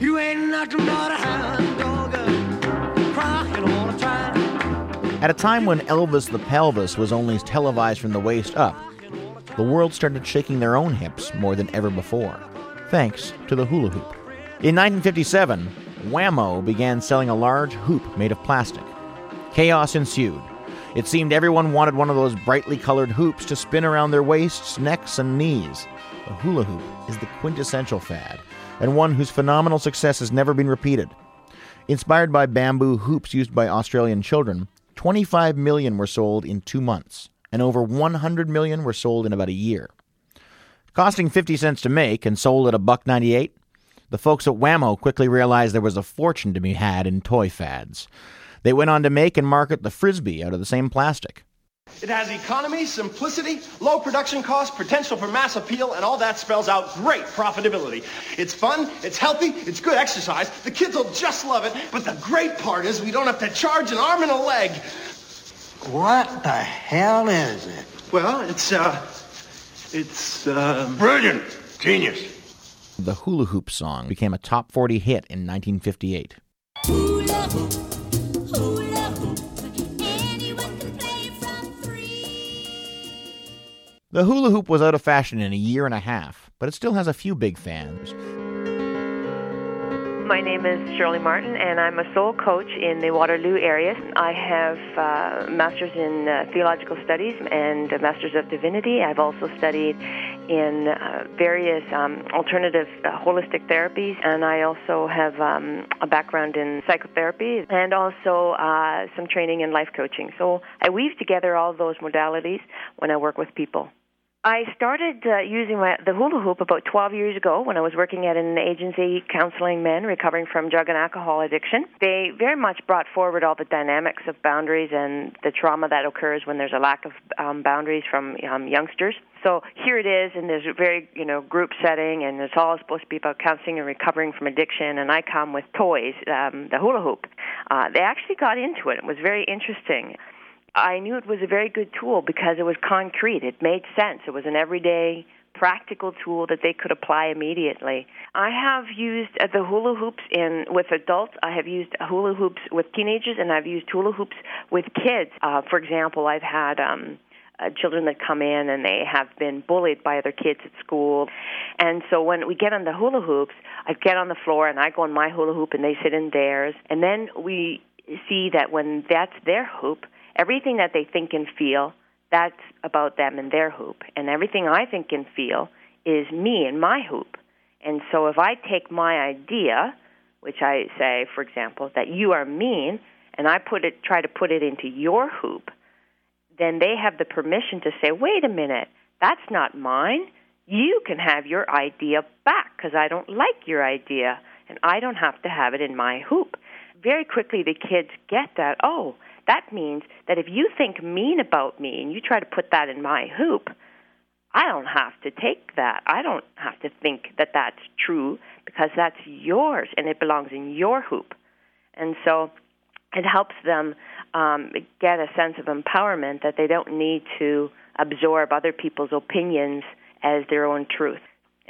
You ain't nothing but a hound dog, crying all the time. At a time when Elvis the Pelvis was only televised from the waist up, the world started shaking their own hips more than ever before, thanks to the hula hoop. In 1957, Wham-O began selling a large hoop made of plastic. Chaos ensued. It seemed everyone wanted one of those brightly colored hoops to spin around their waists, necks, and knees. The hula hoop is the quintessential fad, and one whose phenomenal success has never been repeated. Inspired by bamboo hoops used by Australian children, 25 million were sold in two months, and over 100 million were sold in about a year. Costing 50 cents to make and sold at a buck 98, the folks at Wham-O quickly realized there was a fortune to be had in toy fads. They went on to make and market the Frisbee out of the same plastic. It has economy, simplicity, low production cost, potential for mass appeal, and all that spells out great profitability. It's fun, it's healthy, it's good exercise. The kids will just love it. But the great part is we don't have to charge an arm and a leg. What the hell is it? Well, it's, uh, it's, um... Brilliant. Genius. The Hula Hoop song became a top 40 hit in 1958. Hula hoop, hula hoop. The hula hoop was out of fashion in a year and a half, but it still has a few big fans. My name is Shirley Martin, and I'm a soul coach in the Waterloo area. I have uh, masters in uh, theological studies and a masters of divinity. I've also studied in uh, various um, alternative uh, holistic therapies, and I also have um, a background in psychotherapy and also uh, some training in life coaching. So I weave together all those modalities when I work with people. I started uh, using my, the hula hoop about 12 years ago when I was working at an agency counseling men recovering from drug and alcohol addiction. They very much brought forward all the dynamics of boundaries and the trauma that occurs when there's a lack of um, boundaries from um, youngsters. So here it is in this very, you know, group setting, and it's all supposed to be about counseling and recovering from addiction. And I come with toys, um, the hula hoop. Uh, they actually got into it. It was very interesting. I knew it was a very good tool because it was concrete. It made sense. It was an everyday practical tool that they could apply immediately. I have used uh, the hula hoops in with adults. I have used hula hoops with teenagers, and I've used hula hoops with kids. Uh, for example, I've had um, uh, children that come in and they have been bullied by other kids at school. And so when we get on the hula hoops, I get on the floor and I go on my hula hoop and they sit in theirs. And then we see that when that's their hoop, everything that they think and feel, that's about them and their hoop. And everything I think and feel is me and my hoop. And so if I take my idea, which I say, for example, that you are mean, and I put it try to put it into your hoop, then they have the permission to say, wait a minute, that's not mine. You can have your idea back because I don't like your idea and I don't have to have it in my hoop. Very quickly, the kids get that, oh, that means that if you think mean about me and you try to put that in my hoop, I don't have to take that. I don't have to think that that's true because that's yours and it belongs in your hoop. And so it helps them um, get a sense of empowerment that they don't need to absorb other people's opinions as their own truth.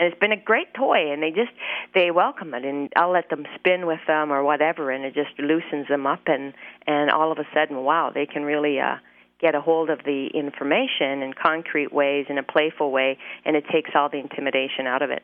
And it's been a great toy, and they just they welcome it, and I'll let them spin with them or whatever, and it just loosens them up, and and all of a sudden, wow, they can really uh, get a hold of the information in concrete ways, in a playful way, and it takes all the intimidation out of it.